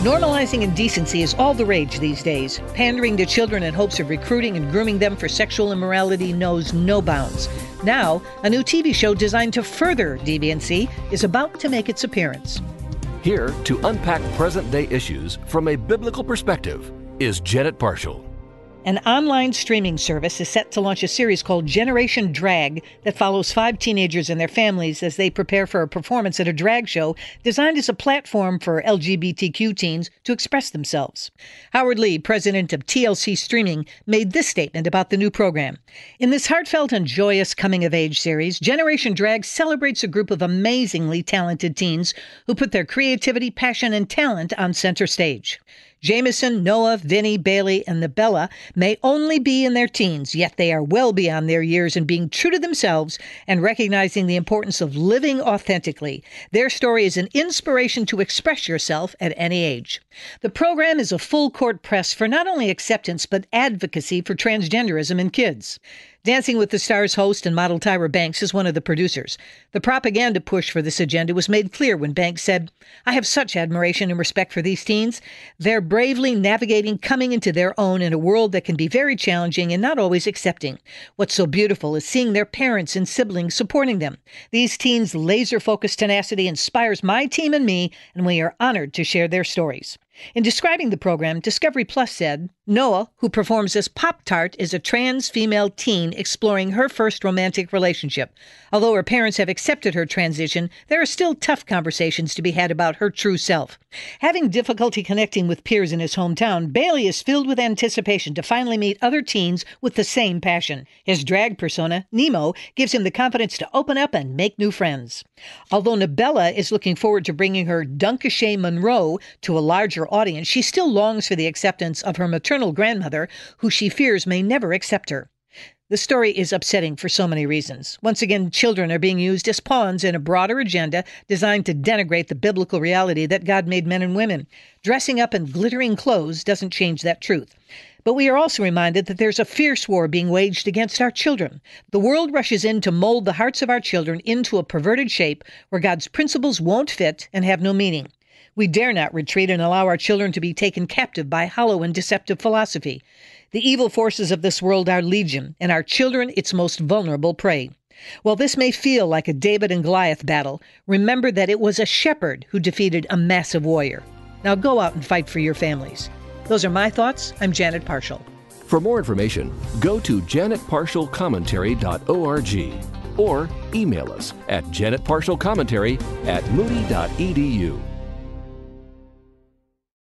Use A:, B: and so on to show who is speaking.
A: Normalizing indecency is all the rage these days. Pandering to children in hopes of recruiting and grooming them for sexual immorality knows no bounds. Now, a new TV show designed to further deviancy is about to make its appearance.
B: Here to unpack present day issues from a biblical perspective is Janet Parshall.
A: An online streaming service is set to launch a series called Generation Drag that follows five teenagers and their families as they prepare for a performance at a drag show designed as a platform for LGBTQ teens to express themselves. Howard Lee, president of TLC Streaming, made this statement about the new program. In this heartfelt and joyous coming of age series, Generation Drag celebrates a group of amazingly talented teens who put their creativity, passion, and talent on center stage. Jameson, Noah, Vinny, Bailey, and Nabella may only be in their teens, yet they are well beyond their years in being true to themselves and recognizing the importance of living authentically. Their story is an inspiration to express yourself at any age. The program is a full court press for not only acceptance but advocacy for transgenderism in kids. Dancing with the Stars host and model Tyra Banks is one of the producers. The propaganda push for this agenda was made clear when Banks said, I have such admiration and respect for these teens. They're bravely navigating coming into their own in a world that can be very challenging and not always accepting. What's so beautiful is seeing their parents and siblings supporting them. These teens' laser focused tenacity inspires my team and me, and we are honored to share their stories. In describing the program, Discovery Plus said Noah, who performs as Pop Tart, is a trans female teen exploring her first romantic relationship. Although her parents have accepted her transition, there are still tough conversations to be had about her true self. Having difficulty connecting with peers in his hometown, Bailey is filled with anticipation to finally meet other teens with the same passion. His drag persona, Nemo, gives him the confidence to open up and make new friends. Although Nabella is looking forward to bringing her Dunkashay Monroe to a larger audience, she still longs for the acceptance of her maternal grandmother, who she fears may never accept her. The story is upsetting for so many reasons. Once again, children are being used as pawns in a broader agenda designed to denigrate the biblical reality that God made men and women. Dressing up in glittering clothes doesn't change that truth. But we are also reminded that there's a fierce war being waged against our children. The world rushes in to mold the hearts of our children into a perverted shape where God's principles won't fit and have no meaning. We dare not retreat and allow our children to be taken captive by hollow and deceptive philosophy. The evil forces of this world are legion, and our children its most vulnerable prey. While this may feel like a David and Goliath battle, remember that it was a shepherd who defeated a massive warrior. Now go out and fight for your families. Those are my thoughts. I'm Janet Parshall.
B: For more information, go to janetparshallcommentary.org or email us at janetparshallcommentary at moody.edu.